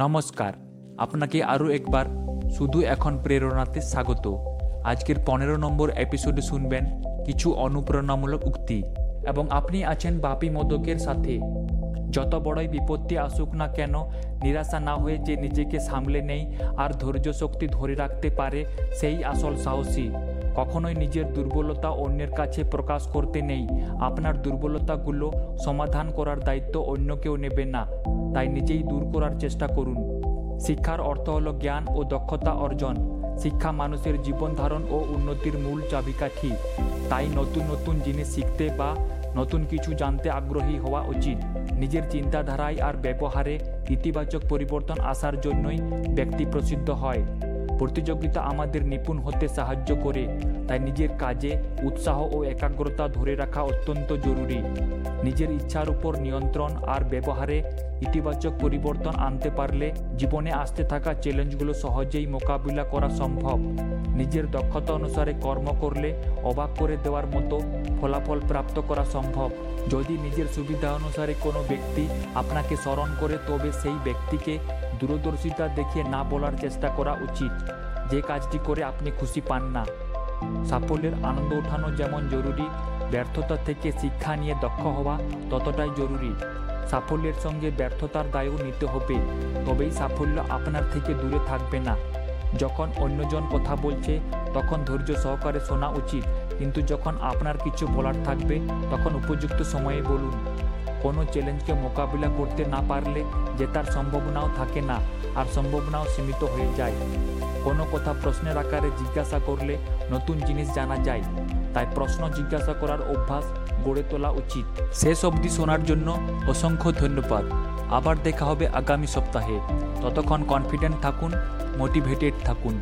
নমস্কার, আপনাকে আরও একবার শুধু এখন প্রেরণাতে স্বাগত। আজকের পনেরো নম্বর এপিসোডে শুনবেন কিছু অনুপ্রেরণামূলক উক্তি। এবং আপনি আছেন বাপি মদকের সাথে। যত বড়ই বিপত্তি আসুক না কেন, নিরাশা না হয়ে যে নিজেকে সামলে নেই আর ধৈর্য শক্তি ধরে রাখতে পারে সেই আসল সাহসী। কখনোই নিজের দুর্বলতা অন্যের কাছে প্রকাশ করতে নেই। আপনার দুর্বলতাগুলো সমাধান করার দায়িত্ব অন্য কেউ নেবে না। তাই নিজেই দূর করার চেষ্টা করুন। শিক্ষার অর্থ হলো জ্ঞান ও দক্ষতা অর্জন। শিক্ষা মানুষের জীবন ধারণ ও উন্নতির মূল চাবিকাঠি। তাই নতুন নতুন জিনিস শিখতে বা নতুন কিছু জানতে আগ্রহী হওয়া উচিত। নিজের চিন্তাধারায় আর ব্যবহারে ইতিবাচক পরিবর্তন আসার জন্যই ব্যক্তি প্রসিদ্ধ হয়। প্রতিযোগিতা আমাদের নিপুণ হতে সাহায্য করে, তাই নিজের কাজে উৎসাহ ও একাগ্রতা ধরে রাখা অত্যন্ত জরুরি। নিজের ইচ্ছার উপর নিয়ন্ত্রণ আর ব্যবহারে ইতিবাচক পরিবর্তন আনতে পারলে জীবনে আসতে থাকা চ্যালেঞ্জগুলো সহজেই মোকাবিলা করা সম্ভব। নিজের দক্ষতা অনুসারে কর্ম করলে অবাক করে দেওয়ার মতো ফলাফল প্রাপ্ত করা সম্ভব। যদি নিজের সুবিধা অনুসারে কোনো ব্যক্তি আপনাকে স্মরণ করে, তবে সেই ব্যক্তিকে দূরদর্শিতা দেখিয়ে না বলার চেষ্টা করা উচিত। যে কাজটি করে আপনি খুশি পান না। সাফল্যের আনন্দ ওঠানো যেমন জরুরি, ব্যর্থতা থেকে শিক্ষা নিয়ে দক্ষ হওয়া ততটাই জরুরি। সাফল্যের সঙ্গে ব্যর্থতার দায়ও নিতে হবে। তবেই সাফল্য আপনার থেকে দূরে থাকবে না। যখন অন্যজন কথা বলছে, তখন ধৈর্য সহকারে শোনা উচিত। কিন্তু যখন আপনার কিছু বলার থাকবে, তখন উপযুক্ত সময়ে বলুন। কোনো চ্যালেঞ্জকে মোকাবিলা করতে না পারলে জেতার সম্ভাবনাও থাকে না, আর সম্ভাবনাও সীমিত হয়ে যায়। কোনো কথা প্রশ্নের আকারে জিজ্ঞাসা করলে নতুন জিনিস জানা যায়। তাই প্রশ্ন জিজ্ঞাসা করার অভ্যাস গড়ে তোলা উচিত। শেষ অবধি শোনার জন্য অসংখ্য ধন্যবাদ। আবার দেখা হবে আগামী সপ্তাহে। ততক্ষণ কনফিডেন্ট থাকুন মোটিভেটেড থাকুন।